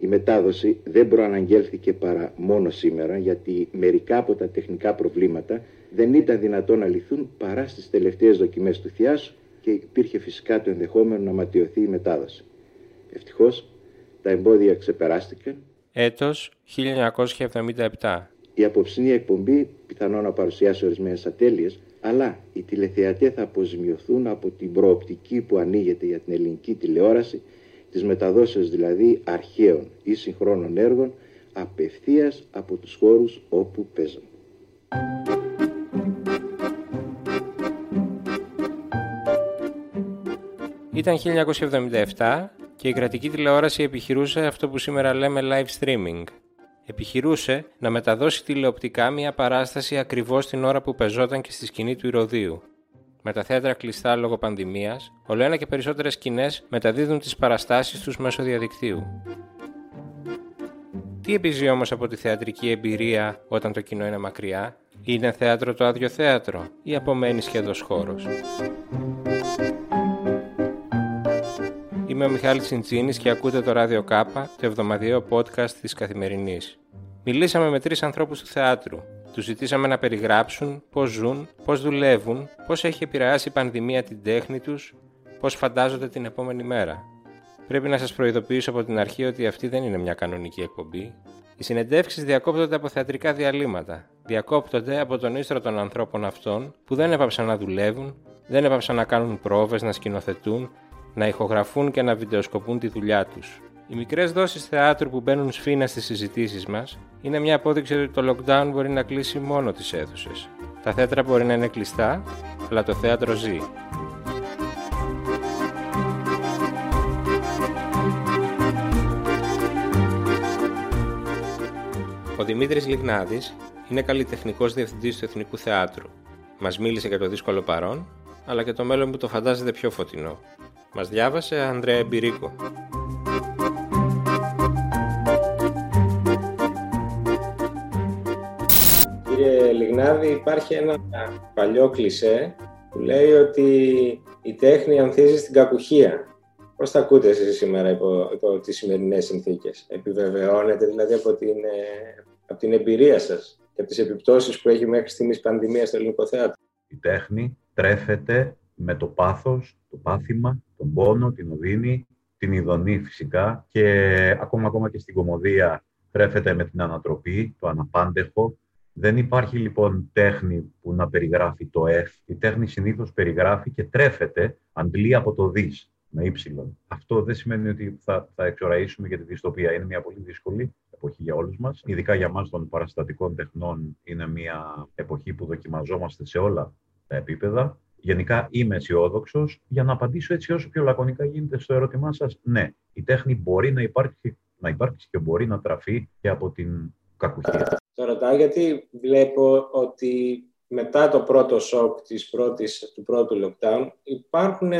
Η μετάδοση δεν προαναγγέλθηκε παρά μόνο σήμερα γιατί μερικά από τα τεχνικά προβλήματα δεν ήταν δυνατόν να λυθούν παρά στις τελευταίες δοκιμές του Θιάσου και υπήρχε φυσικά το ενδεχόμενο να ματιωθεί η μετάδοση. Ευτυχώς τα εμπόδια ξεπεράστηκαν. Έτος 1977. Η απόψινή εκπομπή πιθανόν να παρουσιάσει ορισμένες ατέλειες, αλλά οι τηλεθεατές θα αποζημιωθούν από την προοπτική που ανοίγεται για την ελληνική τηλεόραση, τις μεταδόσεις δηλαδή αρχαίων ή συγχρόνων έργων, απευθείας από τους χώρους όπου παίζουν. Ήταν 1977 και η κρατική τηλεόραση επιχειρούσε αυτό που σήμερα λέμε live streaming. Επιχειρούσε να μεταδώσει τηλεοπτικά μια παράσταση ακριβώς την ώρα που πεζόταν και στη σκηνή του Ηρωδίου. Με τα θέατρα κλειστά λόγω πανδημίας, όλο ένα και περισσότερες σκηνές μεταδίδουν τις παραστάσεις τους μέσω διαδικτύου. Τι επιζεί όμως από τη θεατρική εμπειρία όταν το κοινό είναι μακριά, είναι θέατρο το άδειο θέατρο ή απομένει σχεδόν χώρος; Είμαι ο Μιχάλης Τσιντσίνης και ακούτε το Ράδιο Κάπα, το εβδομαδιαίο podcast της Καθημερινής. Μιλήσαμε με τρεις ανθρώπους του θεάτρου. Τους ζητήσαμε να περιγράψουν πώς ζουν, πώς δουλεύουν, πώς έχει επηρεάσει η πανδημία την τέχνη τους, πώς φαντάζονται την επόμενη μέρα. Πρέπει να σας προειδοποιήσω από την αρχή ότι αυτή δεν είναι μια κανονική εκπομπή. Οι συνεντεύξεις διακόπτονται από θεατρικά διαλύματα. Διακόπτονται από τον ίστρο των ανθρώπων αυτών που δεν έπαψαν να δουλεύουν, δεν έπαψαν να κάνουν πρόβες, να σκηνοθετούν, να ηχογραφούν και να βιντεοσκοπούν τη δουλειά τους. Οι μικρές δόσεις θεάτρου που μπαίνουν σφίνα στις συζητήσεις μας είναι μια απόδειξη ότι το lockdown μπορεί να κλείσει μόνο τις αίθουσες. Τα θέατρα μπορεί να είναι κλειστά, αλλά το θέατρο ζει. Ο Δημήτρης Λιγνάδης είναι καλλιτεχνικός διευθυντής του Εθνικού Θεάτρου. Μας μίλησε για το δύσκολο παρόν, αλλά και το μέλλον που το φαντάζεται πιο φωτεινό. Μας διάβασε Ανδρέα Εμπειρίκο. Υπάρχει ένα παλιό κλισέ που λέει ότι η τέχνη ανθίζει στην κακουχία. Πώς τα ακούτε εσείς σήμερα υπό, υπό τις σημερινές συνθήκες; Επιβεβαιώνετε δηλαδή από την, ε, από την εμπειρία σας και από τις επιπτώσεις που έχει μέχρι στιγμής πανδημία στο ελληνικό θέατρο. Η τέχνη τρέφεται με το πάθος, το πάθημα, τον πόνο, την οδύνη, την ειδονή φυσικά και ακόμα, ακόμα και στην κομμωδία τρέφεται με την ανατροπή, το αναπάντεχο. Δεν υπάρχει λοιπόν τέχνη που να περιγράφει το F. Η τέχνη συνήθως περιγράφει και τρέφεται, αντλεί από το δις με ύψιλον. Αυτό δεν σημαίνει ότι θα, θα εξοραίσουμε για τη δυστοπία. Είναι μια πολύ δύσκολη εποχή για όλους μας. Ειδικά για μας των παραστατικών τεχνών είναι μια εποχή που δοκιμαζόμαστε σε όλα τα επίπεδα. Γενικά είμαι αισιόδοξος για να απαντήσω έτσι όσο πιο λακωνικά γίνεται στο ερώτημά σας. Ναι, η τέχνη μπορεί να υπάρξει, να υπάρξει και μπορεί να τραφεί και από την κακουχία. Το ρωτάω γιατί βλέπω ότι μετά το πρώτο σοκ της πρώτης, του πρώτου lockdown υπάρχουν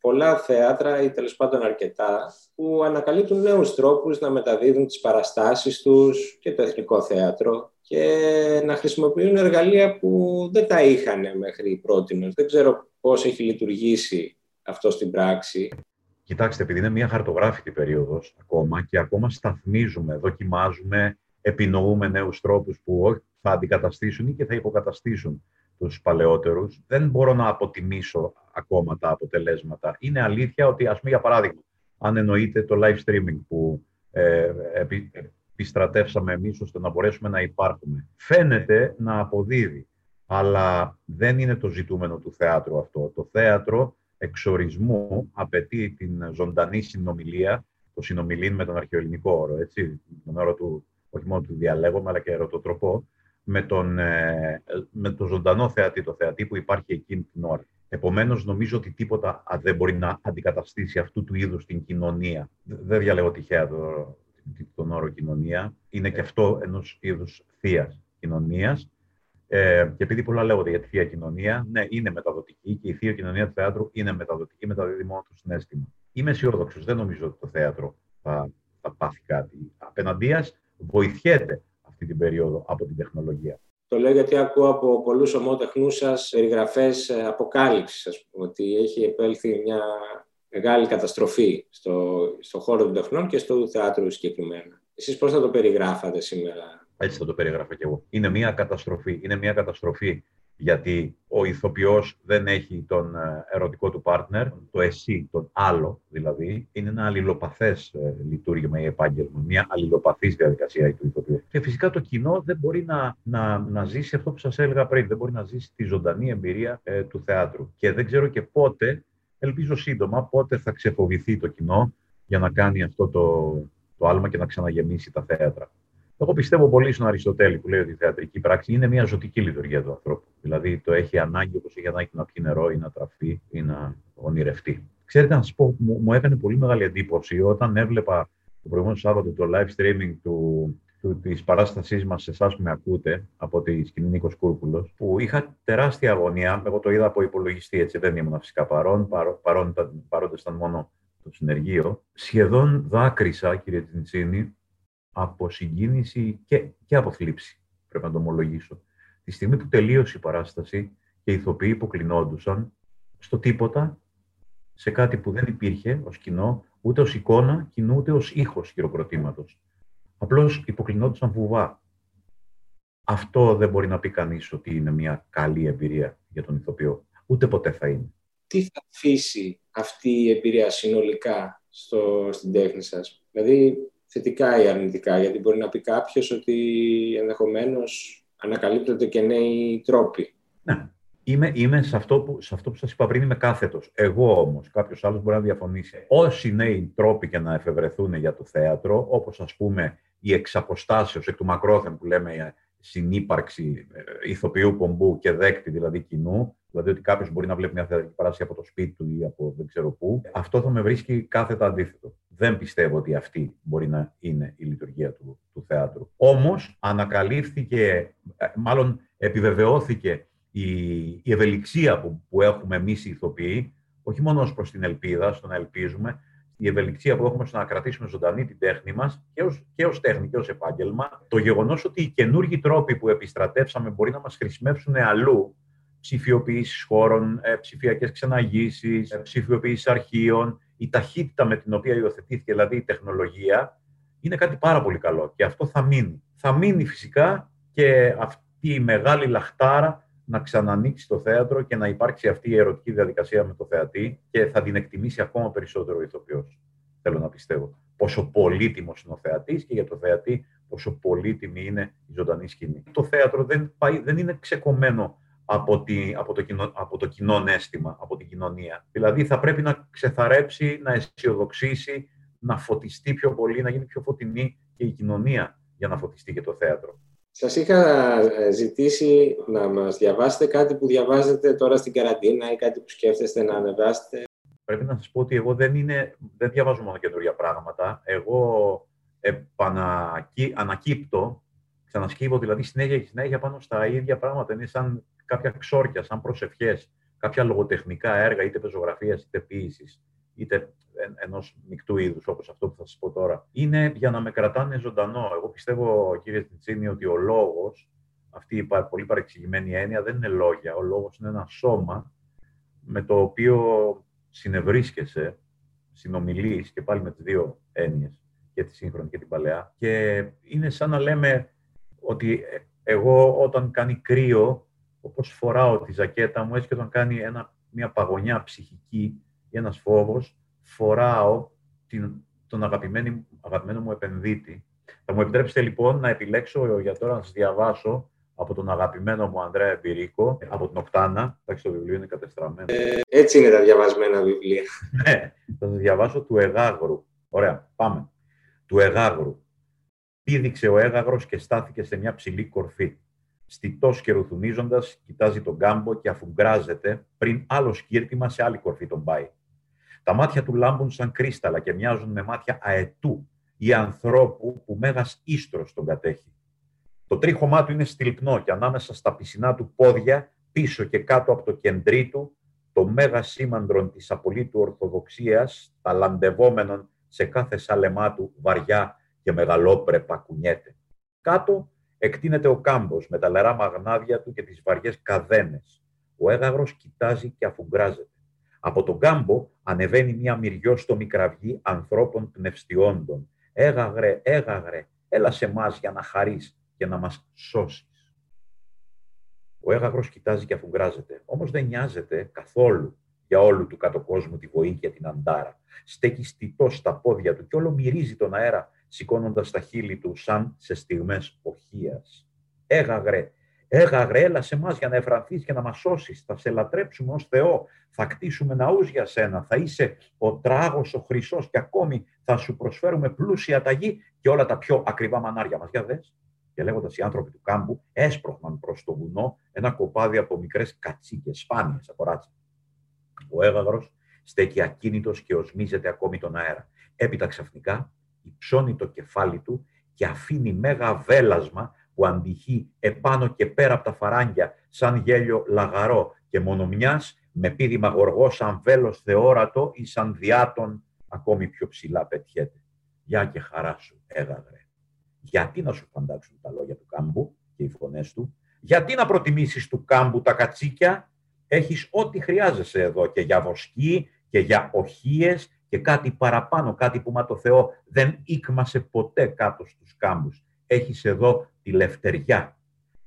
πολλά θέατρα ή τέλος πάντων αρκετά που ανακαλύπτουν νέους τρόπους να μεταδίδουν τις παραστάσεις τους και το Εθνικό Θέατρο και να χρησιμοποιούν εργαλεία που δεν τα είχαν μέχρι πρώτη. Δεν ξέρω πώς έχει λειτουργήσει αυτό στην πράξη. Κοιτάξτε, επειδή είναι μια χαρτογράφητη περίοδος ακόμα και ακόμα σταθμίζουμε, δοκιμάζουμε, επινοούμε νέους τρόπους που θα αντικαταστήσουν ή και θα υποκαταστήσουν τους παλαιότερους, δεν μπορώ να αποτιμήσω ακόμα τα αποτελέσματα. Είναι αλήθεια ότι, ας πούμε, για παράδειγμα, αν εννοείται το live streaming που ε, επιστρατεύσαμε εμείς ώστε να μπορέσουμε να υπάρχουμε. Φαίνεται να αποδίδει, αλλά δεν είναι το ζητούμενο του θέατρου αυτό. Το θέατρο εξορισμού απαιτεί την ζωντανή συνομιλία, το συνομιλήν με τον αρχαιοελληνικό όρο, έτσι, τον όρο του, όχι μόνο του διαλέγουμε, αλλά και ερωτοτροπό, με τον, ε, με το ζωντανό θεατή, το θεατή που υπάρχει εκείνη την ώρα. Επομένως, νομίζω ότι τίποτα δεν μπορεί να αντικαταστήσει αυτού του είδους την κοινωνία. Δεν διαλέγω τυχαία το, τον όρο κοινωνία. Είναι και αυτό ενός είδους θείας κοινωνίας. Ε, και επειδή πολλά λέγονται για τη θεία κοινωνία, ναι, είναι μεταδοτική και η θεία κοινωνία του θεάτρου είναι μεταδοτική, μεταδίδει μόνο το συνέστημα. Είμαι αισιόδοξος, δεν νομίζω ότι το θέατρο θα, θα πάθει κάτι. Απέναντίας, βοηθιέται αυτή την περίοδο από την τεχνολογία. Το λέω γιατί ακούω από πολλούς ομότεχνούς σας περιγραφές αποκάλυψης, ας πούμε, ότι έχει επέλθει μια μεγάλη καταστροφή στο, στο χώρο των τεχνών και στο θέατρο συγκεκριμένα. Εσείς πώς θα το περιγράφατε σήμερα; Έτσι θα το περιγράφω και εγώ. Είναι μια καταστροφή. Είναι μια καταστροφή γιατί ο ηθοποιός δεν έχει τον ε, ερωτικό του πάρτνερ, το εσύ, τον άλλο δηλαδή, είναι ένα αλληλοπαθές ε, λειτουργήμα ή επάγγελμα, μια αλληλοπαθής διαδικασία του ηθοποιού. Και φυσικά το κοινό δεν μπορεί να, να, να ζήσει αυτό που σας έλεγα πριν, δεν μπορεί να ζήσει τη ζωντανή εμπειρία ε, του θεάτρου. Και δεν ξέρω και πότε, ελπίζω σύντομα, πότε θα ξεφοβηθεί το κοινό για να κάνει αυτό το, το άλμα και να ξαναγεμίσει τα θέατρα. Εγώ πιστεύω πολύ στον Αριστοτέλη που λέει ότι η θεατρική πράξη είναι μια ζωτική λειτουργία του ανθρώπου. Δηλαδή το έχει ανάγκη όπως έχει ανάγκη να πιει νερό ή να τραφεί ή να ονειρευτεί. Ξέρετε, να σας πω, μου, μου έκανε πολύ μεγάλη εντύπωση όταν έβλεπα το προηγούμενο Σάββατο το live streaming του, του, της παράστασής μας σε εσάς που με ακούτε από τη σκηνή Νίκος Κούρκουλος που είχα τεράστια αγωνία, εγώ το είδα από υπολογιστή έτσι δεν ήμουν φυσικά παρόν, παρό, παρόν, παρόντες ήταν μόνο το συνεργείο σχεδόν δάκρυσα κύριε Τιντσίνη από συγκίνηση και, και από θλίψη, πρέπει να το ομολογήσω. Τη στιγμή που τελείωσε η παράσταση και οι ηθοποιοί υποκλεινόντουσαν στο τίποτα, σε κάτι που δεν υπήρχε ως κοινό, ούτε ως εικόνα, κοινού, ούτε ως ήχος χειροκροτήματος. Απλώς υποκλεινόντουσαν βουβά. Αυτό δεν μπορεί να πει κανείς ότι είναι μια καλή εμπειρία για τον ηθοποιό. Ούτε ποτέ θα είναι. Τι θα αφήσει αυτή η εμπειρία συνολικά στο, στην τέχνη σας; Δηλαδή, θετικά ή αρνητικά, γιατί μπορεί να πει κάποιος ότι ενδεχομένως ανακαλύπτονται και νέοι τρόποι. Ναι. Είμαι, είμαι σε, αυτό που, σε αυτό που σας είπα πριν, είμαι κάθετος. Εγώ όμως, κάποιος άλλος μπορεί να διαφωνήσει. Όσοι νέοι τρόποι και να εφευρεθούν για το θέατρο, όπως ας πούμε η εξαποστάσεως εκ του μακρόθεν που λέμε συνύπαρξη ε, ηθοποιού πομπού και δέκτη δηλαδή κοινού, δηλαδή ότι κάποιος μπορεί να βλέπει μια θεατρική παράσταση από το σπίτι του ή από δεν ξέρω πού, αυτό θα με βρίσκει κάθετα αντίθετο. Δεν πιστεύω ότι αυτή μπορεί να είναι η λειτουργία του, του θεάτρου. Όμως ανακαλύφθηκε, ε, μάλλον επιβεβαιώθηκε η, η ευελιξία που, που έχουμε εμείς οι ηθοποιοί, όχι μόνο ως προς την ελπίδα, στο να ελπίζουμε, η ευελιξία που έχουμε στο να κρατήσουμε ζωντανή την τέχνη μας και ως και ως τέχνη και ως επάγγελμα, το γεγονός ότι οι καινούργοι τρόποι που επιστρατεύσαμε μπορεί να μας χρησιμεύσουν αλλού, ψηφιοποίησης χώρων, ε, ψηφιακές ξεναγήσει, ε, ψηφιοποίησης αρχείων, η ταχύτητα με την οποία υιοθετήθηκε δηλαδή η τεχνολογία, είναι κάτι πάρα πολύ καλό και αυτό θα μείνει. Θα μείνει φυσικά και αυτή η μεγάλη λαχτάρα να ξανανοίξει το θέατρο και να υπάρξει αυτή η ερωτική διαδικασία με το θεατή και θα την εκτιμήσει ακόμα περισσότερο ο ηθοποιός. Θέλω να πιστεύω. Πόσο πολύτιμος είναι ο θεατής και για το θεατή πόσο πολύτιμη είναι η ζωντανή σκηνή. Το θέατρο δεν, πάει, δεν είναι ξεκομμένο από, τη, από, το κοινό, από το κοινό αίσθημα, από την κοινωνία. Δηλαδή θα πρέπει να ξεθαρέψει, να αισιοδοξήσει, να φωτιστεί πιο πολύ, να γίνει πιο φωτεινή και η κοινωνία για να φωτιστεί και το θέατρο. Σας είχα ε, ζητήσει να μας διαβάσετε κάτι που διαβάζετε τώρα στην καραντίνα ή κάτι που σκέφτεστε να ανεβάσετε. Πρέπει να σας πω ότι εγώ δεν, είναι, δεν διαβάζω μόνο καινούργια πράγματα. Εγώ επανακύ, ανακύπτω, ξανασκύβω δηλαδή συνέχεια και συνέχεια πάνω στα ίδια πράγματα. Είναι σαν κάποια ξόρκια, σαν προσευχές, κάποια λογοτεχνικά έργα, είτε πεζογραφίας είτε ποίησης είτε ενός μεικτού είδους, όπως αυτό που θα σας πω τώρα, είναι για να με κρατάνε ζωντανό. Εγώ πιστεύω, κύριε Τιτσίνη, ότι ο λόγος, αυτή η πολύ παρεξηγημένη έννοια, δεν είναι λόγια. Ο λόγος είναι ένα σώμα με το οποίο συνευρίσκεσαι, συνομιλείς και πάλι με τις δύο έννοιες, και τη σύγχρονη και την παλαιά. Και είναι σαν να λέμε ότι εγώ όταν κάνει κρύο, όπως φοράω τη ζακέτα μου, έτσι και όταν κάνει ένα, μια παγωνιά ψυχική, ή ένας φόβος, φοράω την, τον αγαπημένο, αγαπημένο μου επενδύτη. Θα μου επιτρέψετε λοιπόν να επιλέξω για τώρα να σας διαβάσω από τον αγαπημένο μου Ανδρέα Εμπειρίκο, από την Οκτάνα. Εντάξει, το βιβλίο είναι κατεστραμμένο. Ε, έτσι είναι τα διαβασμένα βιβλία. ναι, θα σας διαβάσω του Εγάγρου. Ωραία, πάμε. Του Εγάγρου. Πήδηξε ο Έγαγρος και στάθηκε σε μια ψηλή κορφή. Στιτός και ρουθουνίζοντας, κοιτάζει τον κάμπο και αφουγκράζεται πριν άλλο σκύρτημα σε άλλη κορφή τον πάει. Τα μάτια του λάμπουν σαν κρίσταλα και μοιάζουν με μάτια αετού ή ανθρώπου που μέγας ίστρος τον κατέχει. Το τρίχωμά του είναι στυλπνό και ανάμεσα στα πισινά του πόδια, πίσω και κάτω από το κεντρί του, το μέγα σήμαντρον της απολύτου ορθοδοξίας, ταλαντευόμενον σε κάθε σάλεμά του βαριά και μεγαλόπρεπα κουνιέται. Κάτω εκτείνεται ο κάμπος με τα λερά μαγνάδια του και τις βαριές καδένες. Ο έγαγρος κοιτάζει και αφουγκράζεται. Από τον κάμπο ανεβαίνει μια μυριόστομη κραυγή ανθρώπων πνευστιόντων. Έγαγρε, έγαγρε, έλα σε εμά για να χαρείς και να μας σώσεις. Ο έγαγρος κοιτάζει και αφουγκράζεται, όμως δεν νοιάζεται καθόλου για όλου του κάτω κόσμου τη βοήθεια την αντάρα. Στέκει στιτό στα πόδια του και όλο μυρίζει τον αέρα, σηκώνοντας τα χείλη του σαν σε στιγμές οχίας. Έγαγρε, έγαγρε, έλα σε εμά για να εφρανθείς και να μας σώσεις. Θα σε λατρέψουμε ως Θεό, θα κτίσουμε ναούς για σένα, θα είσαι ο τράγος, ο χρυσός και ακόμη θα σου προσφέρουμε πλούσια ταγή και όλα τα πιο ακριβά μανάρια μας. Για δες. Και λέγοντας οι άνθρωποι του κάμπου, έσπροχναν προς το βουνό ένα κοπάδι από μικρές κατσίκες, σπάνιες από ράτσα. Ο έγαγρος στέκει ακίνητος και οσμίζεται ακόμη τον αέρα. Έπειτα ξαφνικά υψώνει το κεφάλι του και αφήνει μέγα βέλασμα που αντυχεί επάνω και πέρα από τα φαράγγια σαν γέλιο λαγαρό και μονομιάς με πίδημα γοργό σαν βέλος θεόρατο ή σαν διάτον ακόμη πιο ψηλά πετιέται. Γεια και χαρά σου, έγαγρε. Γιατί να σου φαντάξουν τα λόγια του κάμπου και οι φωνές του, γιατί να προτιμήσεις του κάμπου τα κατσίκια; Έχεις ό,τι χρειάζεσαι εδώ και για βοσκή και για οχίες και κάτι παραπάνω, κάτι που μα το Θεό δεν ήκμασε ποτέ κάτω στους κάμπους. Έχεις εδώ τη λευτεριά.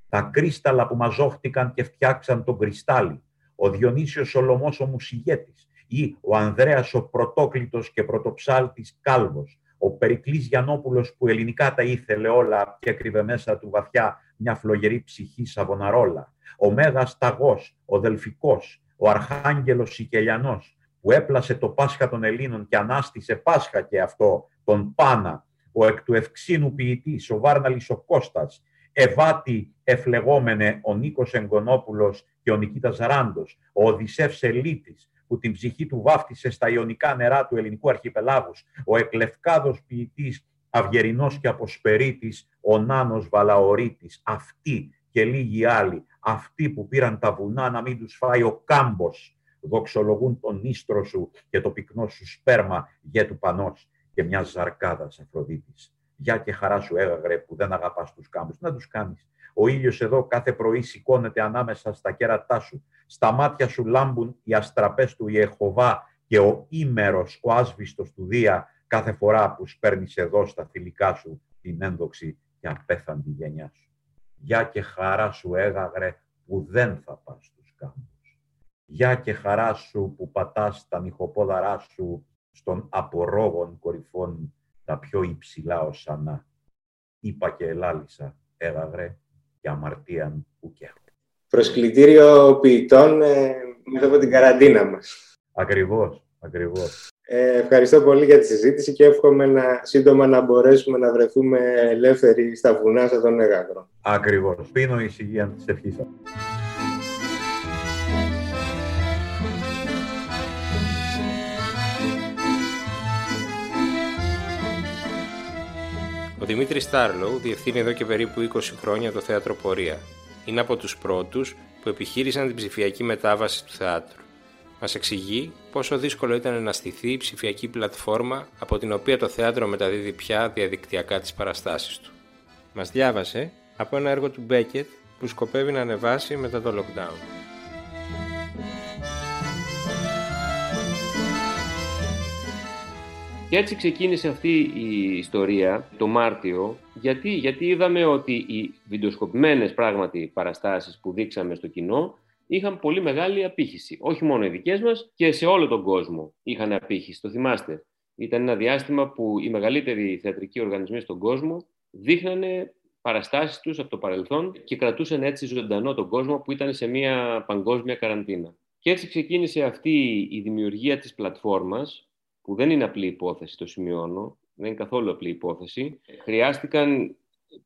Τα κρίσταλα που μαζόχτηκαν και φτιάξαν τον κρυστάλλι. Ο Διονύσιος Σολομός ο Μουσιγέτης ή ο Ανδρέας ο Πρωτόκλητος και Πρωτοψάλτης Κάλβος. Ο Περικλής Γιαννόπουλος που ελληνικά τα ήθελε όλα και έκρυβε μέσα του βαθιά μια φλογερή ψυχή σαβοναρόλα ο Μέγας Ταγός, ο Δελφικός, ο Αρχάγγελος Σικελιανός, που έπλασε το Πάσχα των Ελλήνων και ανάστησε Πάσχα και αυτό, τον Πάνα, ο εκ του ευξήνου ποιητής, ο Βάρναλης ο Κώστας, Εβάτη εφλεγόμενε ο Νίκος Εγκονόπουλος και ο Νικήτας Ράντος, ο Οδυσσεύς Σελίτης, που την ψυχή του βάφτισε στα ιονικά νερά του ελληνικού αρχιπελάγους, ο εκλευκάδος ποιητής Αυγερινός και Αποσπερίτης, ο Νάνος Βαλαωρίτης, αυτοί και λίγοι άλλοι, αυτοί που πήραν τα βουνά να μην τους φάει ο κάμπος, δοξολογούν τον ίστρο σου και το πυκνό σου σπέρμα γε του πανός και μιας ζαρκάδας Αφροδίτης. Γεια και χαρά σου έγαγρε που δεν αγαπάς τους κάμπους. Να τους κάνεις. Ο ήλιος εδώ κάθε πρωί σηκώνεται ανάμεσα στα κέρατά σου. Στα μάτια σου λάμπουν οι αστραπές του Ιεχωβά και ο ήμερος, ο άσβιστος του Δία κάθε φορά που σπέρνεις εδώ στα θηλυκά σου την ένδοξη και απέθαντη γενιά σου. Γεια και χαρά σου έγαγρε που δεν θα πας στους κάμπους. Γεια και χαρά σου που πατάς τα νυχοπόδαρά σου στον απορρόγων κορυφών τα πιο υψηλά οσανά. Είπα και ελάλησα, έγαγρε, και αμαρτίαν που και έχω. Προσκλητήριο ποιητών ε, μετά από την καραντίνα μας. Ακριβώς, ακριβώς. Ε, ευχαριστώ πολύ για τη συζήτηση και εύχομαι να, σύντομα να μπορέσουμε να βρεθούμε ελεύθεροι στα βουνά σε τον Εγάγρο. Ακριβώς. Πίνω ησυχία της ευχής Ο Δημήτρης Στάρλοου διευθύνει εδώ και περίπου 20 χρόνια το θέατρο Πορεία. Είναι από τους πρώτους που επιχείρησαν την ψηφιακή μετάβαση του θεάτρου. Μας εξηγεί πόσο δύσκολο ήταν να στηθεί η ψηφιακή πλατφόρμα από την οποία το θέατρο μεταδίδει πια διαδικτυακά τις παραστάσεις του. Μας διάβασε από ένα έργο του Μπέκετ που σκοπεύει να ανεβάσει μετά το lockdown. Και έτσι ξεκίνησε αυτή η ιστορία το Μάρτιο, γιατί, γιατί είδαμε ότι οι βιντεοσκοπημένες πράγματι παραστάσεις που δείξαμε στο κοινό είχαν πολύ μεγάλη απήχηση. Όχι μόνο οι δικές μας και σε όλο τον κόσμο είχαν απήχηση. Το θυμάστε. Ήταν ένα διάστημα που οι μεγαλύτεροι θεατρικοί οργανισμοί στον κόσμο δείχνανε παραστάσεις τους από το παρελθόν και κρατούσαν έτσι ζωντανό τον κόσμο που ήταν σε μια παγκόσμια καραντίνα. Και έτσι ξεκίνησε αυτή η δημιουργία της πλατφόρμας, που δεν είναι απλή υπόθεση, το σημειώνω, δεν είναι καθόλου απλή υπόθεση. Χρειάστηκαν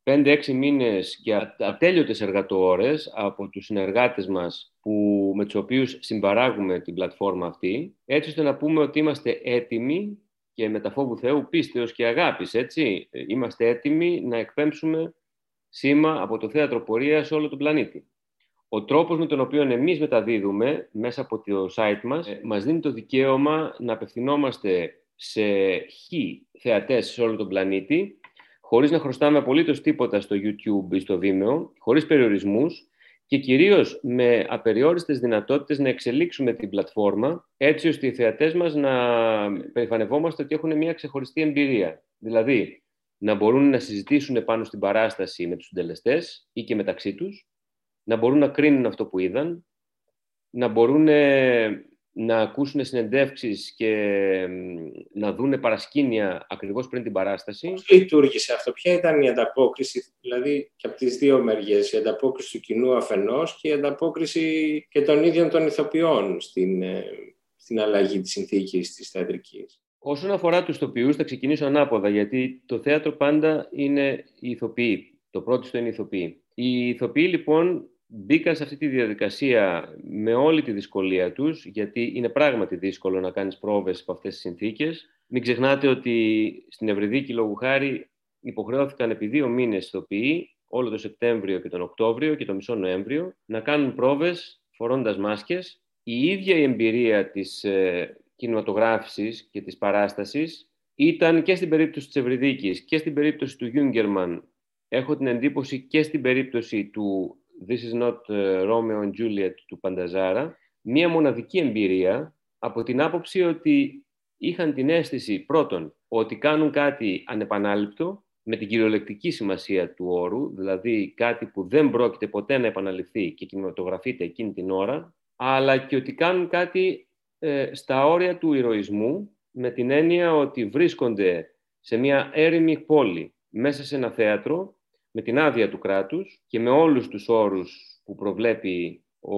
5-6 μήνες και ατέλειωτες εργατοώρες από τους συνεργάτες μας που, με τους οποίους συμπαράγουμε την πλατφόρμα αυτή, έτσι ώστε να πούμε ότι είμαστε έτοιμοι και με τα φόβου Θεού πίστεως και αγάπης, έτσι, είμαστε έτοιμοι να εκπέμψουμε σήμα από το θέατρο πορείας σε όλο τον πλανήτη. Ο τρόπος με τον οποίο εμείς μεταδίδουμε μέσα από το site μας ε, μας δίνει το δικαίωμα να απευθυνόμαστε σε χι θεατές σε όλο τον πλανήτη χωρίς να χρωστάμε απολύτως τίποτα στο YouTube ή στο Vimeo, χωρίς περιορισμούς και κυρίως με απεριόριστες δυνατότητες να εξελίξουμε την πλατφόρμα έτσι ώστε οι θεατές μας να περηφανευόμαστε ότι έχουν μια ξεχωριστή εμπειρία. Δηλαδή, να μπορούν να συζητήσουν πάνω στην παράσταση με τους συντελεστές ή και μεταξύ τους, να μπορούν να κρίνουν αυτό που είδαν, να μπορούν να ακούσουν συνεντεύξεις και να δούνε παρασκήνια ακριβώς πριν την παράσταση. Πώς λειτουργήσε αυτό, ποια ήταν η ανταπόκριση, δηλαδή και από τις δύο μεριές, η ανταπόκριση του κοινού αφενός και η ανταπόκριση και των ίδιων των ηθοποιών στην, ε, στην αλλαγή της συνθήκης της θεατρικής; Όσον αφορά τους ηθοποιούς, θα ξεκινήσω ανάποδα, γιατί το θέατρο πάντα είναι οι ηθοποιοί. Το πρώτο είναι οι ηθοποιοί. Οι ηθοποιοί, λοιπόν, μπήκα σε αυτή τη διαδικασία με όλη τη δυσκολία τους, γιατί είναι πράγματι δύσκολο να κάνεις πρόβες από αυτές τις συνθήκες. Μην ξεχνάτε ότι στην Ευρυδίκη, λόγου χάρη, υποχρεώθηκαν επί δύο μήνες ηθοποιοί, όλο το Σεπτέμβριο και τον Οκτώβριο και τον μισό Νοέμβριο, να κάνουν πρόβες φορώντας μάσκες. Η ίδια η εμπειρία της ε, κινηματογράφησης και της παράστασης ήταν και στην περίπτωση της Ευρυδίκης και στην περίπτωση του Γιούγκερμαν. Έχω την εντύπωση και στην περίπτωση του This is not uh, Romeo and Juliet του Πανταζάρα, μία μοναδική εμπειρία από την άποψη ότι είχαν την αίσθηση πρώτον ότι κάνουν κάτι ανεπανάληπτο με την κυριολεκτική σημασία του όρου, δηλαδή κάτι που δεν πρόκειται ποτέ να επαναληφθεί και κινηματογραφείται εκείνη την ώρα, αλλά και ότι κάνουν κάτι ε, στα όρια του ηρωισμού, με την έννοια ότι βρίσκονται σε μια έρημη πόλη, μέσα σε ένα θέατρο, με την άδεια του κράτους και με όλους τους όρους που προβλέπει ο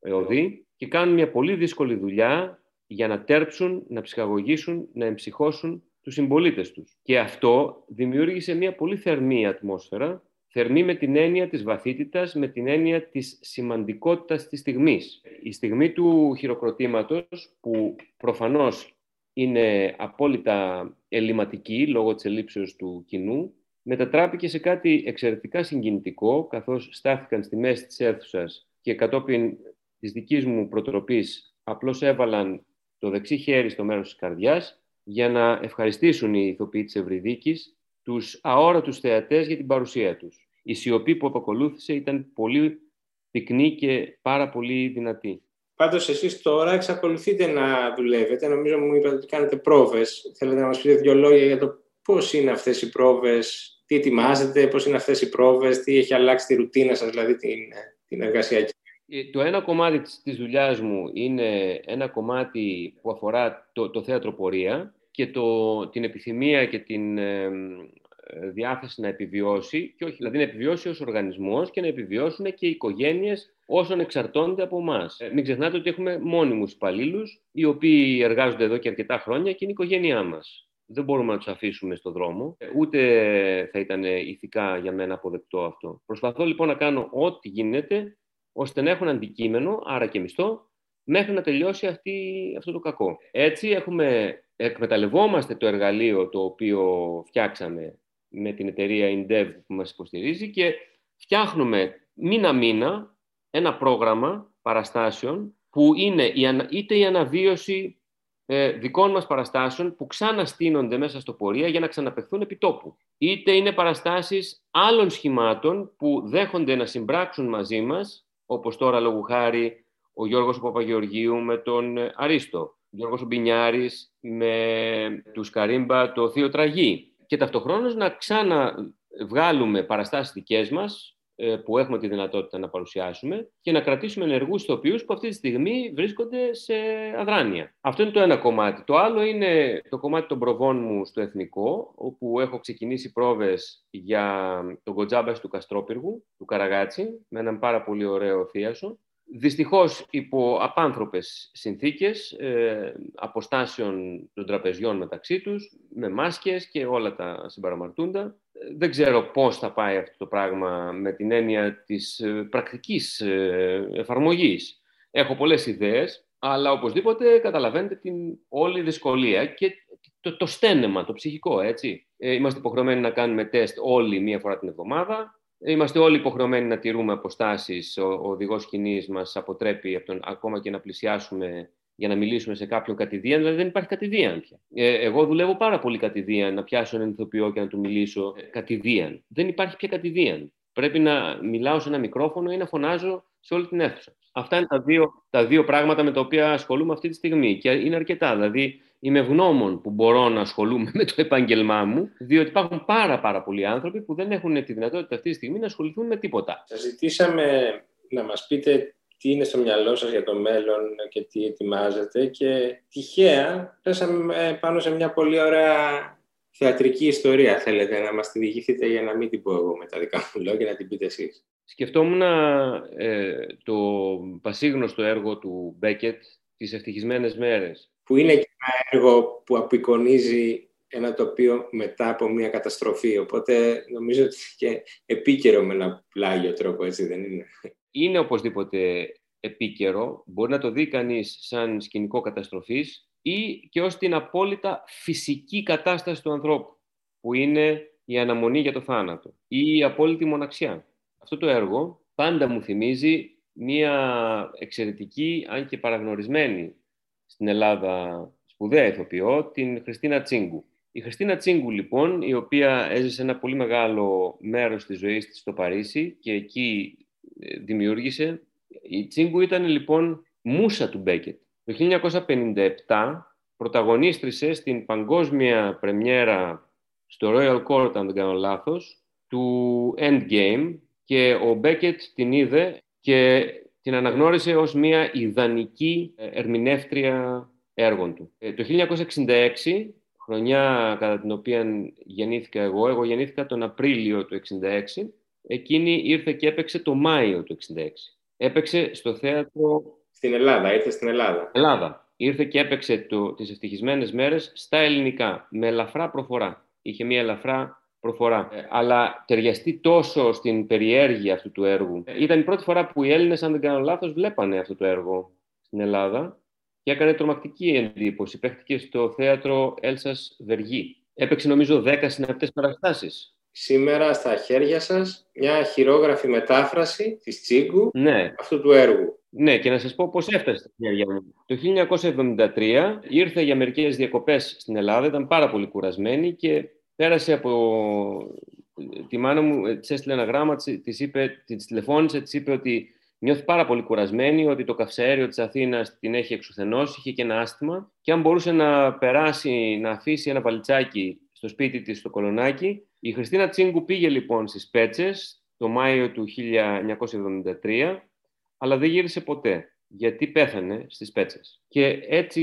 ΕΟΔΗ και κάνουν μια πολύ δύσκολη δουλειά για να τέρψουν, να ψυχαγωγήσουν, να εμψυχώσουν τους συμπολίτες τους. Και αυτό δημιούργησε μια πολύ θερμή ατμόσφαιρα, θερμή με την έννοια της βαθύτητας, με την έννοια της σημαντικότητας της στιγμής. Η στιγμή του χειροκροτήματος, που προφανώς είναι απόλυτα ελληματική λόγω της ελλείψεως του κοινού, μετατράπηκε σε κάτι εξαιρετικά συγκινητικό, καθώς στάθηκαν στη μέση της αίθουσας και κατόπιν της δικής μου προτροπής απλώς έβαλαν το δεξί χέρι στο μέρος της καρδιάς για να ευχαριστήσουν οι ηθοποιοί της Ευρυδίκης τους αόρατους θεατές για την παρουσία τους. Η σιωπή που αποκολούθησε ήταν πολύ πυκνή και πάρα πολύ δυνατή. Πάντως εσείς τώρα εξακολουθείτε να δουλεύετε. Νομίζω μου είπατε ότι κάνετε πρόβες. Θέλετε να μας πείτε δύο λόγια για το πώς είναι αυτές οι πρόβες τι ετοιμάζετε, πώς είναι αυτές οι πρόβες, τι έχει αλλάξει τη ρουτίνα σας, δηλαδή την, την εργασιακή. Ε, το ένα κομμάτι της, της δουλειάς μου είναι ένα κομμάτι που αφορά το, το θέατρο πορεία και το, την επιθυμία και την ε, διάθεση να επιβιώσει και όχι, δηλαδή να επιβιώσει ως οργανισμός και να επιβιώσουν και οι οικογένειες όσων εξαρτώνται από εμάς. Ε, μην ξεχνάτε ότι έχουμε μόνιμους υπαλλήλους, οι οποίοι εργάζονται εδώ και αρκετά χρόνια και είναι η οικογένειά μας δεν μπορούμε να τους αφήσουμε στο δρόμο, ούτε θα ήταν ηθικά για μένα αποδεκτό αυτό. Προσπαθώ λοιπόν να κάνω ό,τι γίνεται, ώστε να έχουν αντικείμενο, άρα και μισθό, μέχρι να τελειώσει αυτή, αυτό το κακό. Έτσι έχουμε, εκμεταλλευόμαστε το εργαλείο το οποίο φτιάξαμε με την εταιρεία Indev που μας υποστηρίζει και φτιάχνουμε μήνα-μήνα ένα πρόγραμμα παραστάσεων που είναι είτε η αναβίωση ε, δικών μας παραστάσεων που ξαναστείνονται μέσα στο πορεία για να ξαναπεχθούν επί τόπου. Είτε είναι παραστάσεις άλλων σχημάτων που δέχονται να συμπράξουν μαζί μας, όπως τώρα λόγου χάρη ο Γιώργος Παπαγεωργίου με τον ε, Αρίστο, ο Γιώργος Μπινιάρης με τους Καρύμπα το Θείο Τραγή και ταυτοχρόνως να ξαναβγάλουμε παραστάσεις δικές μας ε, που έχουμε τη δυνατότητα να παρουσιάσουμε και να κρατήσουμε ενεργούς ηθοποιούς που αυτή τη στιγμή βρίσκονται σε αδράνεια. Αυτό είναι το ένα κομμάτι. Το άλλο είναι το κομμάτι των προβών μου στο Εθνικό, όπου έχω ξεκινήσει πρόβες για τον Κοντζάμπαση του Καστρόπυργου, του Καραγάτσι, με έναν πάρα πολύ ωραίο θίασο. Δυστυχώς υπό απάνθρωπες συνθήκες ε, αποστάσεων των τραπεζιών μεταξύ τους, με μάσκες και όλα τα συμπαραμαρτούντα δεν ξέρω πώς θα πάει αυτό το πράγμα με την έννοια της ε, πρακτικής ε, εφαρμογής. Έχω πολλές ιδέες, αλλά οπωσδήποτε καταλαβαίνετε την όλη δυσκολία και το, το στένεμα, το ψυχικό, έτσι. Ε, είμαστε υποχρεωμένοι να κάνουμε τεστ όλοι μία φορά την εβδομάδα. Είμαστε όλοι υποχρεωμένοι να τηρούμε αποστάσεις. Ο, ο οδηγός σκηνής μας αποτρέπει από τον, ακόμα και να πλησιάσουμε για να μιλήσουμε σε κάποιον κατηδίαν, δηλαδή δεν υπάρχει κατηδίαν πια. Ε, εγώ δουλεύω πάρα πολύ κατηδίαν, να πιάσω έναν ηθοποιό και να του μιλήσω ε, κατηδίαν. Δεν υπάρχει πια κατηδίαν. πρέπει να μιλάω σε ένα μικρόφωνο ή να φωνάζω σε όλη την αίθουσα. Αυτά είναι τα δύο, τα δύο πράγματα με τα οποία ασχολούμαι αυτή τη στιγμή και είναι αρκετά. Δηλαδή, είμαι ευγνώμων που μπορώ να ασχολούμαι με το επάγγελμά μου, διότι υπάρχουν πάρα, πάρα πολλοί άνθρωποι που δεν έχουν τη δυνατότητα αυτή τη στιγμή να ασχοληθούν με τίποτα. Σα ζητήσαμε να μας πείτε τι είναι στο μυαλό σας για το μέλλον και τι ετοιμάζετε και τυχαία πέσαμε πάνω σε μια πολύ ωραία θεατρική ιστορία. Θέλετε να μας τη διηγηθείτε για να μην την πω εγώ με τα δικά μου λόγια, να την πείτε εσείς. Σκεφτόμουν ε, το πασίγνωστο έργο του Μπέκετ, «Τις ευτυχισμένες μέρες». Που είναι και ένα έργο που απεικονίζει ένα τοπίο μετά από μια καταστροφή. Οπότε νομίζω ότι και επίκαιρο με ένα πλάγιο τρόπο, έτσι δεν είναι. Είναι οπωσδήποτε επίκαιρο. Μπορεί να το δει κανείς σαν σκηνικό καταστροφής ή και ως την απόλυτα φυσική κατάσταση του ανθρώπου, που είναι η αναμονή για το θάνατο ή η απόλυτη μοναξιά. Αυτό το έργο πάντα μου θυμίζει μια εξαιρετική, αν και παραγνωρισμένη στην Ελλάδα σπουδαία ηθοποιό, την Χριστίνα Τσίγκου. Η Χριστίνα Τσίγκου, λοιπόν, η οποία έζησε ένα πολύ μεγάλο μέρος της ζωής της στο Παρίσι και εκεί ε, δημιούργησε. Η Τσίγκου ήταν, λοιπόν, μουσα του Μπέκετ. Το 1957 πρωταγωνίστρισε στην παγκόσμια πρεμιέρα στο Royal Court, αν δεν κάνω λάθος, του Endgame και ο Μπέκετ την είδε και την αναγνώρισε ως μια ιδανική ε, ερμηνεύτρια έργων του. Ε, το 1966, χρονιά κατά την οποία γεννήθηκα εγώ, εγώ γεννήθηκα τον Απρίλιο του 1966, εκείνη ήρθε και έπαιξε το Μάιο του 1966. Έπαιξε στο θέατρο... Στην Ελλάδα, ήρθε στην Ελλάδα. Ελλάδα. Ήρθε και έπαιξε το, τις ευτυχισμένες μέρες στα ελληνικά, με ελαφρά προφορά. Είχε μια ελαφρά προφορά. Ε, αλλά ταιριαστεί τόσο στην περιέργεια αυτού του έργου. Ε, ήταν η πρώτη φορά που οι Έλληνες, αν δεν κάνω λάθος, βλέπανε αυτό το έργο στην Ελλάδα και έκανε τρομακτική εντύπωση. Παίχτηκε στο θέατρο Έλσας Βεργή. Έπαιξε νομίζω 10 συναπτές παραστάσεις. Σήμερα στα χέρια σας μια χειρόγραφη μετάφραση της Τσίγκου ναι. αυτού του έργου. Ναι, και να σας πω πώς έφτασε στα χέρια μου. Το 1973 ήρθε για μερικές διακοπές στην Ελλάδα, ήταν πάρα πολύ κουρασμένη και πέρασε από τη μάνα μου, ε, της έστειλε ένα γράμμα, της είπε, της τηλεφώνησε, της είπε ότι νιώθει πάρα πολύ κουρασμένη, ότι το καυσαέριο της Αθήνας την έχει εξουθενώσει, είχε και ένα άστημα και αν μπορούσε να περάσει, να αφήσει ένα παλιτσάκι στο σπίτι της στο Κολονάκι. Η Χριστίνα Τσίγκου πήγε λοιπόν στις Πέτσες το Μάιο του 1973, αλλά δεν γύρισε ποτέ, γιατί πέθανε στις Πέτσες. Και έτσι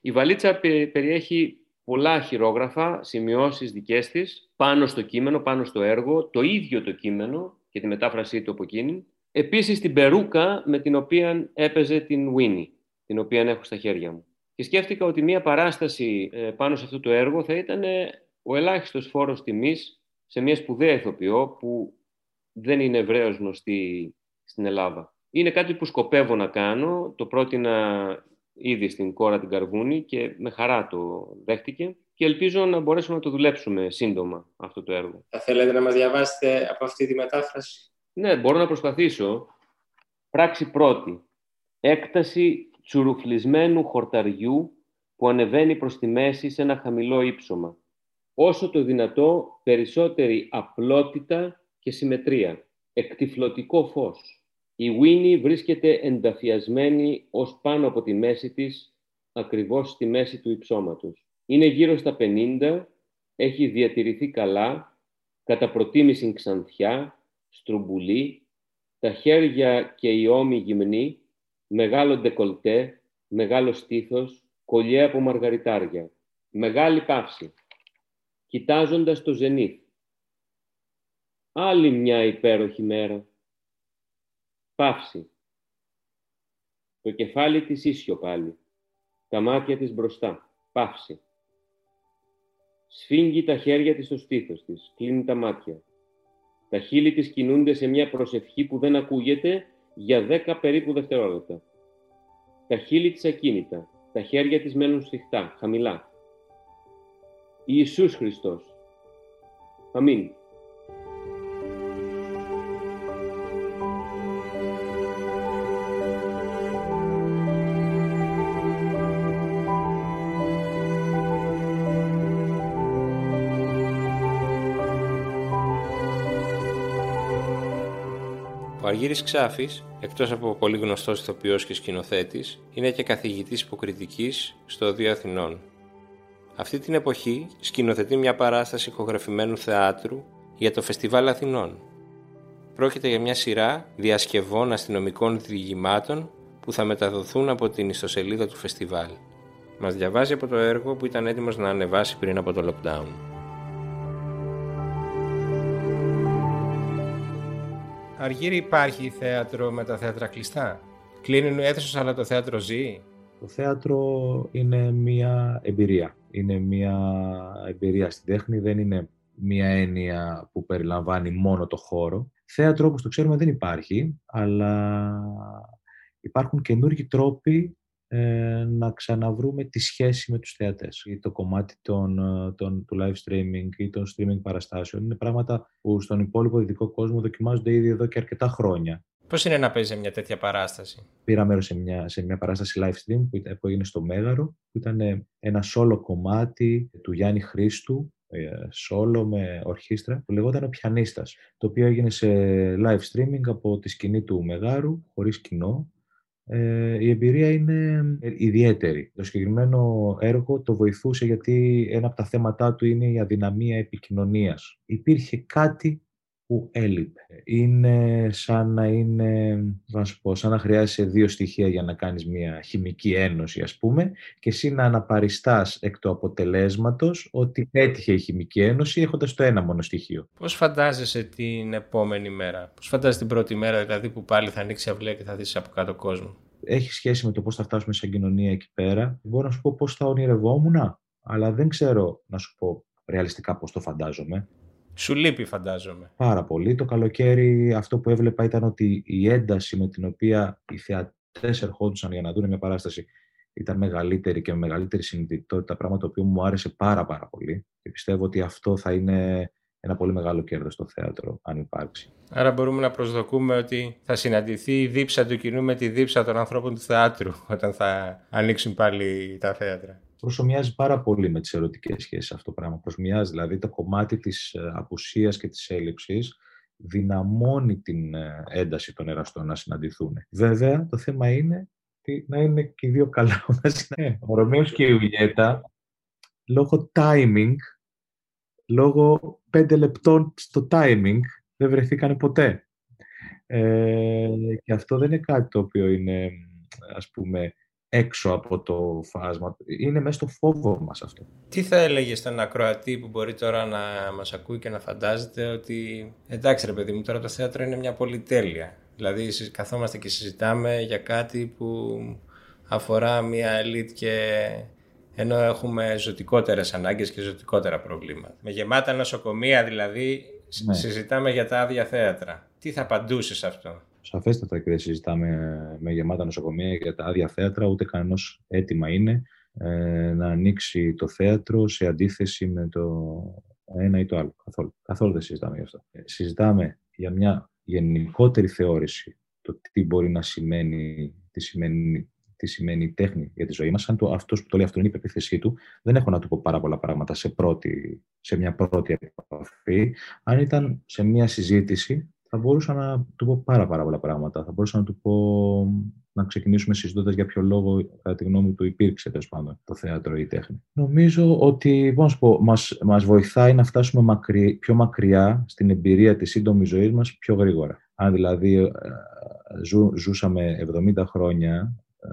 η βαλίτσα περιέχει πολλά χειρόγραφα, σημειώσεις δικές της, πάνω στο κείμενο, πάνω στο έργο, το ίδιο το κείμενο και τη μετάφρασή του από εκείνη. Επίσης την περούκα με την οποία έπαιζε την Winnie, την οποία έχω στα χέρια μου. Και σκέφτηκα ότι μία παράσταση ε, πάνω σε αυτό το έργο θα ήταν ο ελάχιστος φόρος τιμής σε μια σπουδαία ηθοποιό που δεν είναι ευρέως γνωστή στην Ελλάδα. Είναι κάτι που σκοπεύω να κάνω, το πρότεινα ήδη στην κόρα την Καρβούνη και με χαρά το δέχτηκε και ελπίζω να μπορέσουμε να το δουλέψουμε σύντομα αυτό το έργο. Θα θέλετε να μας διαβάσετε από αυτή τη μετάφραση; Ναι, μπορώ να προσπαθήσω. Πράξη πρώτη. Έκταση τσουρουφλισμένου χορταριού που ανεβαίνει προς τη μέση σε ένα χαμηλό ύψωμα. Όσο το δυνατό περισσότερη απλότητα και συμμετρία. Εκτιφλωτικό φως. Η Winnie βρίσκεται ενταφιασμένη ως πάνω από τη μέση της, ακριβώς στη μέση του υψώματος. Είναι γύρω στα 50, έχει διατηρηθεί καλά, κατά προτίμηση ξανθιά, στρουμπουλή, τα χέρια και οι ώμοι γυμνοί, μεγάλο ντεκολτέ, μεγάλο στήθος, κολλιέ από μαργαριτάρια. Μεγάλη παύση. Κοιτάζοντας το ζενήθ. Άλλη μια υπέροχη μέρα. Παύση. Το κεφάλι της ίσιο πάλι. Τα μάτια της μπροστά. Παύση. Σφίγγει τα χέρια της στο στήθος της. Κλείνει τα μάτια. Τα χείλη της κινούνται σε μια προσευχή που δεν ακούγεται για δέκα περίπου δευτερόλεπτα. Τα χείλη της ακίνητα. Τα χέρια της μένουν σφιχτά, χαμηλά. Ιησούς Χριστός. Αμήν. Ο Αργύρης Ξάφης, εκτός από πολύ γνωστός ηθοποιός και σκηνοθέτης, είναι και καθηγητής υποκριτικής στο Οδείο Αθηνών. Αυτή την εποχή σκηνοθετεί μια παράσταση ηχογραφημένου θεάτρου για το Φεστιβάλ Αθηνών. Πρόκειται για μια σειρά διασκευών αστυνομικών διηγημάτων που θα μεταδοθούν από την ιστοσελίδα του φεστιβάλ. Μας διαβάζει από το έργο που ήταν έτοιμος να ανεβάσει πριν από το lockdown. Αργύρι υπάρχει θέατρο με τα θέατρα κλειστά; Κλείνουν οι αίθουσες αλλά το θέατρο ζει; Το θέατρο είναι μια εμπειρία. Είναι μια εμπειρία στην τέχνη, δεν είναι μια έννοια που περιλαμβάνει μόνο το χώρο. Θέατρο όπως το ξέρουμε δεν υπάρχει, αλλά υπάρχουν καινούργιοι τρόποι ε, να ξαναβρούμε τη σχέση με τους θεατές. Ή το κομμάτι των, ε, των, του live streaming ή των streaming παραστάσεων είναι πράγματα που στον υπόλοιπο δυτικό κόσμο δοκιμάζονται ήδη εδώ και αρκετά χρόνια. Πώς είναι να παίζει μια τέτοια παράσταση, Πήρα μέρος σε μια, σε μια παράσταση live stream που, που έγινε στο Μέγαρο, που ήταν ένα solo κομμάτι του Γιάννη Χρήστου, solo με ορχήστρα, που λεγόταν Ο Πιανίστας, το οποίο έγινε σε live streaming από τη σκηνή του Μεγάρου, χωρίς κοινό, ε, η εμπειρία είναι ιδιαίτερη. Το συγκεκριμένο έργο το βοηθούσε γιατί ένα από τα θέματά του είναι η αδυναμία επικοινωνίας. Υπήρχε κάτι που έλειπε. Είναι σαν να είναι, να σου πω, σαν να χρειάζεσαι δύο στοιχεία για να κάνεις μια χημική ένωση, ας πούμε, και εσύ να αναπαριστάς εκ του αποτελέσματος ότι έτυχε η χημική ένωση έχοντας το ένα μόνο στοιχείο. Πώς φαντάζεσαι την επόμενη μέρα, πώς φαντάζεσαι την πρώτη μέρα δηλαδή που πάλι θα ανοίξει αυλαία και θα δεις από κάτω κόσμο; Έχει σχέση με το πώς θα φτάσουμε σαν κοινωνία εκεί πέρα. Μπορώ να σου πω πώς θα ονειρευόμουν, αλλά δεν ξέρω να σου πω ρεαλιστικά πώς το φαντάζομαι. Σου λείπει, φαντάζομαι. Πάρα πολύ. Το καλοκαίρι αυτό που έβλεπα ήταν ότι η ένταση με την οποία οι θεατές ερχόντουσαν για να δουν μια παράσταση ήταν μεγαλύτερη και με μεγαλύτερη συνειδητότητα, πράγμα το οποίο μου άρεσε πάρα πάρα πολύ. Και πιστεύω ότι αυτό θα είναι ένα πολύ μεγάλο κέρδος στο θέατρο, αν υπάρξει. Άρα μπορούμε να προσδοκούμε ότι θα συναντηθεί η δίψα του κοινού με τη δίψα των ανθρώπων του θεάτρου όταν θα ανοίξουν πάλι τα θέατρα προσωμιάζει πάρα πολύ με τις ερωτικές σχέσεις αυτό το πράγμα. Προσωμιάζει, δηλαδή το κομμάτι της ε, απουσίας και της έλλειψης δυναμώνει την ε, ένταση των εραστών να συναντηθούν. Βέβαια, το θέμα είναι να είναι και οι δύο καλά. Ο Ρωμαίος και η Ιουλιέτα, λόγω timing, λόγω πέντε λεπτών στο timing, δεν βρεθήκανε ποτέ. Ε, και αυτό δεν είναι κάτι το οποίο είναι, ας πούμε, έξω από το φάσμα. Είναι μέσα στο φόβο μας αυτό. Τι θα έλεγε στον ακροατή που μπορεί τώρα να μας ακούει και να φαντάζεται ότι εντάξει ρε παιδί μου τώρα το θέατρο είναι μια πολυτέλεια. Δηλαδή καθόμαστε και συζητάμε για κάτι που αφορά μια ελίτ και ενώ έχουμε ζωτικότερες ανάγκες και ζωτικότερα προβλήματα. Με γεμάτα νοσοκομεία δηλαδή ναι. συζητάμε για τα άδεια θέατρα. Τι θα απαντούσε σε αυτό; Σαφέστατα και δεν συζητάμε με γεμάτα νοσοκομεία για τα άδεια θέατρα, ούτε κανένας αίτημα είναι ε, να ανοίξει το θέατρο σε αντίθεση με το ένα ή το άλλο. Καθόλου, καθόλου δεν συζητάμε γι' αυτό. Ε, συζητάμε για μια γενικότερη θεώρηση το τι μπορεί να σημαίνει, τι σημαίνει, τι σημαίνει η τέχνη για τη ζωή μας. Αν το, αυτός που το λέει αυτό είναι η πεποίθησή του, δεν έχω να του πω πάρα πολλά πράγματα σε, πρώτη, σε μια πρώτη επαφή. Αν ήταν σε μια συζήτηση, θα μπορούσα να του πω πάρα, πάρα πολλά πράγματα. Θα μπορούσα να του πω να ξεκινήσουμε συζητώντας για ποιο λόγο, κατά τη γνώμη του, υπήρξε τέλος πάντων το θέατρο ή η τέχνη. Νομίζω ότι πώς πω, μας, μας βοηθάει να φτάσουμε μακρι, πιο μακριά στην εμπειρία της σύντομης ζωής μας πιο γρήγορα. Αν δηλαδή ε, ζου, ζούσαμε 70 χρόνια ε,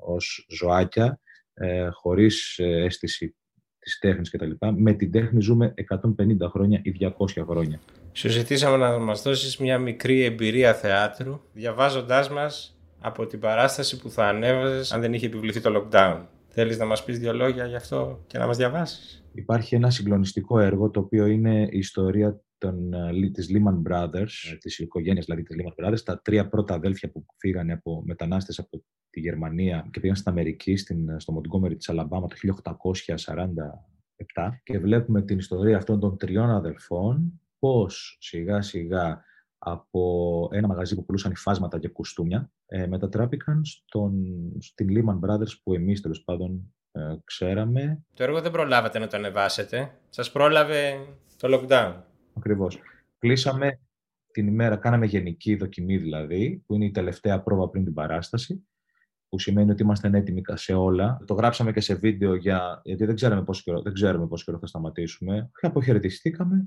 ως ζωάκια, ε, χωρίς ε, αίσθηση της τέχνης κτλ. Με την τέχνη ζούμε 150 χρόνια ή 200 χρόνια. Σου ζητήσαμε να μας δώσεις μια μικρή εμπειρία θεάτρου, διαβάζοντάς μας από την παράσταση που θα ανέβαζες αν δεν είχε επιβληθεί το lockdown. Θέλεις να μας πεις δύο λόγια γι' αυτό και να μας διαβάσεις; Υπάρχει ένα συγκλονιστικό έργο το οποίο είναι η ιστορία των, ε, της Lehman Brothers, ε, της οικογένειας δηλαδή της Lehman Brothers, τα τρία πρώτα αδέλφια που φύγανε από μετανάστες από τη Γερμανία και πήγαν στην Αμερική, στην, στο Montgomery της Αλαμπάμα το 1847 και βλέπουμε την ιστορία αυτών των τριών αδελφών πώς σιγά σιγά από ένα μαγαζί που πουλούσαν υφάσματα και κουστούμια ε, μετατράπηκαν στον, στην Lehman Brothers που εμείς τέλος πάντων ε, ξέραμε. Το έργο δεν προλάβατε να το ανεβάσετε. Σας πρόλαβε το lockdown. Ακριβώς. Κλείσαμε την ημέρα κάναμε γενική δοκιμή δηλαδή, που είναι η τελευταία πρόβα πριν την παράσταση, που σημαίνει ότι είμαστε έτοιμοι σε όλα. Το γράψαμε και σε βίντεο για, γιατί δεν ξέρουμε πόσο καιρό, δεν ξέρουμε πόσο καιρό θα σταματήσουμε. Αποχαιρετιστήκαμε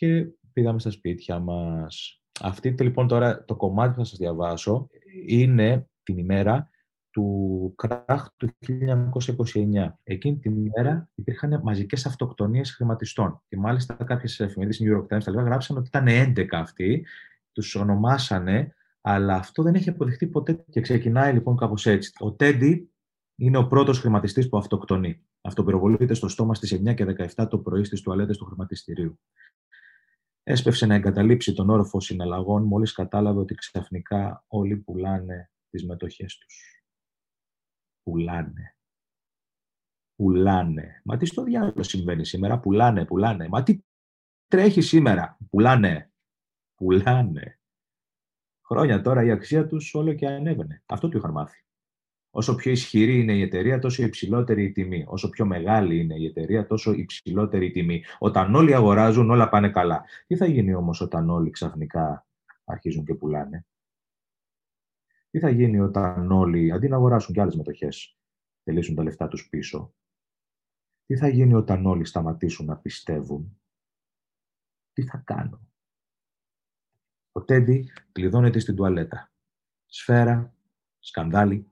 και πήγαμε στα σπίτια μας. Αυτή λοιπόν τώρα το κομμάτι που θα σας διαβάσω είναι την ημέρα του κράχ του 1929. Εκείνη την ημέρα υπήρχαν μαζικές αυτοκτονίες χρηματιστών. Και μάλιστα κάποιες εφημερίδες, New York Times, τα γράψαν ότι ήταν 11 αυτοί, τους ονομάσανε, αλλά αυτό δεν έχει αποδειχτεί ποτέ και ξεκινάει λοιπόν κάπως έτσι. Ο Τέντι είναι ο πρώτος χρηματιστής που αυτοκτονεί. Αυτοπυροβολείται στο στόμα στις 9 και 17 το πρωί στις τουαλέτες του χρηματιστηρίου. Έσπευσε να εγκαταλείψει τον όροφο συναλλαγών μόλις κατάλαβε ότι ξαφνικά όλοι πουλάνε τις μετοχές τους. Πουλάνε. Πουλάνε. Μα τι στο διάλογο συμβαίνει σήμερα; Πουλάνε, πουλάνε. Μα τι τρέχει σήμερα; Πουλάνε. Πουλάνε. Χρόνια τώρα η αξία τους όλο και ανέβαινε. Αυτό του είχαν μάθει. Όσο πιο ισχυρή είναι η εταιρεία, τόσο υψηλότερη η τιμή. Όσο πιο μεγάλη είναι η εταιρεία, τόσο υψηλότερη η τιμή. Όταν όλοι αγοράζουν, όλα πάνε καλά. Τι θα γίνει όμως όταν όλοι ξαφνικά αρχίζουν και πουλάνε; Τι θα γίνει όταν όλοι, αντί να αγοράσουν και άλλες μετοχές, θελήσουν τα λεφτά τους πίσω; Τι θα γίνει όταν όλοι σταματήσουν να πιστεύουν; Τι θα κάνω; Ο Τέντι κλειδώνεται στην τουαλέτα. Σφαίρα, σκανδάλι,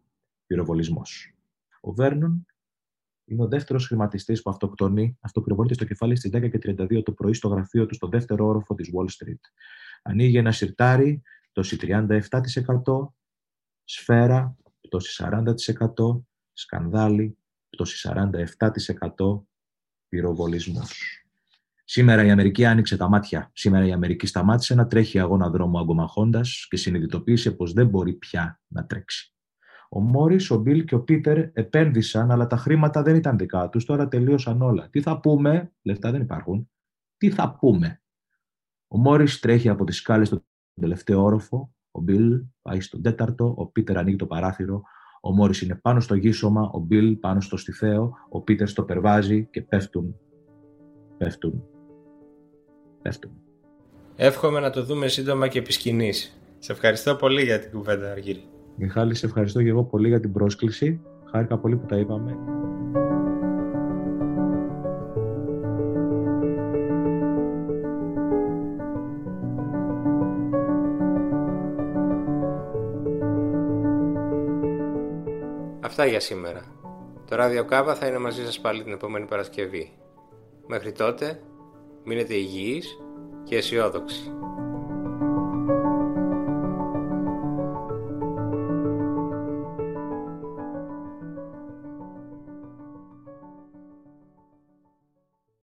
πυροβολισμός. Ο Βέρνον είναι ο δεύτερος χρηματιστής που αυτοκτονεί, αυτοπυροβολείται στο κεφάλι στις 10 και 32 το πρωί στο γραφείο του στο δεύτερο όροφο της Wall Street. Ανοίγει ένα σιρτάρι, πτώση 37%, σφαίρα, πτώση 40%, σκανδάλι, πτώση 47%, πυροβολισμός. Σήμερα η Αμερική άνοιξε τα μάτια. Σήμερα η Αμερική σταμάτησε να τρέχει αγώνα δρόμου αγκομαχώντας και συνειδητοποίησε πως δεν μπορεί πια να τρέξει. Ο Μόρις, ο Μπιλ και ο Πίτερ επένδυσαν, αλλά τα χρήματα δεν ήταν δικά τους. Τώρα τελείωσαν όλα. Τι θα πούμε, λεφτά δεν υπάρχουν. Τι θα πούμε. Ο Μόρις τρέχει από τις σκάλες στον τελευταίο όροφο. Ο Μπιλ πάει στον τέταρτο. Ο Πίτερ ανοίγει το παράθυρο. Ο Μόρις είναι πάνω στο γύσωμα. Ο Μπιλ πάνω στο στιθέο. Ο Πίτερ στο περβάζει και πέφτουν. Πέφτουν. Πέφτουν. Εύχομαι να το δούμε σύντομα και επί Σε ευχαριστώ πολύ για την κουβέντα, Αργύρη. Μιχάλη, σε ευχαριστώ και εγώ πολύ για την πρόσκληση. Χάρηκα πολύ που τα είπαμε. Αυτά για σήμερα. Το Ράδιο Κάβα θα είναι μαζί σας πάλι την επόμενη Παρασκευή. Μέχρι τότε, μείνετε υγιείς και αισιόδοξοι.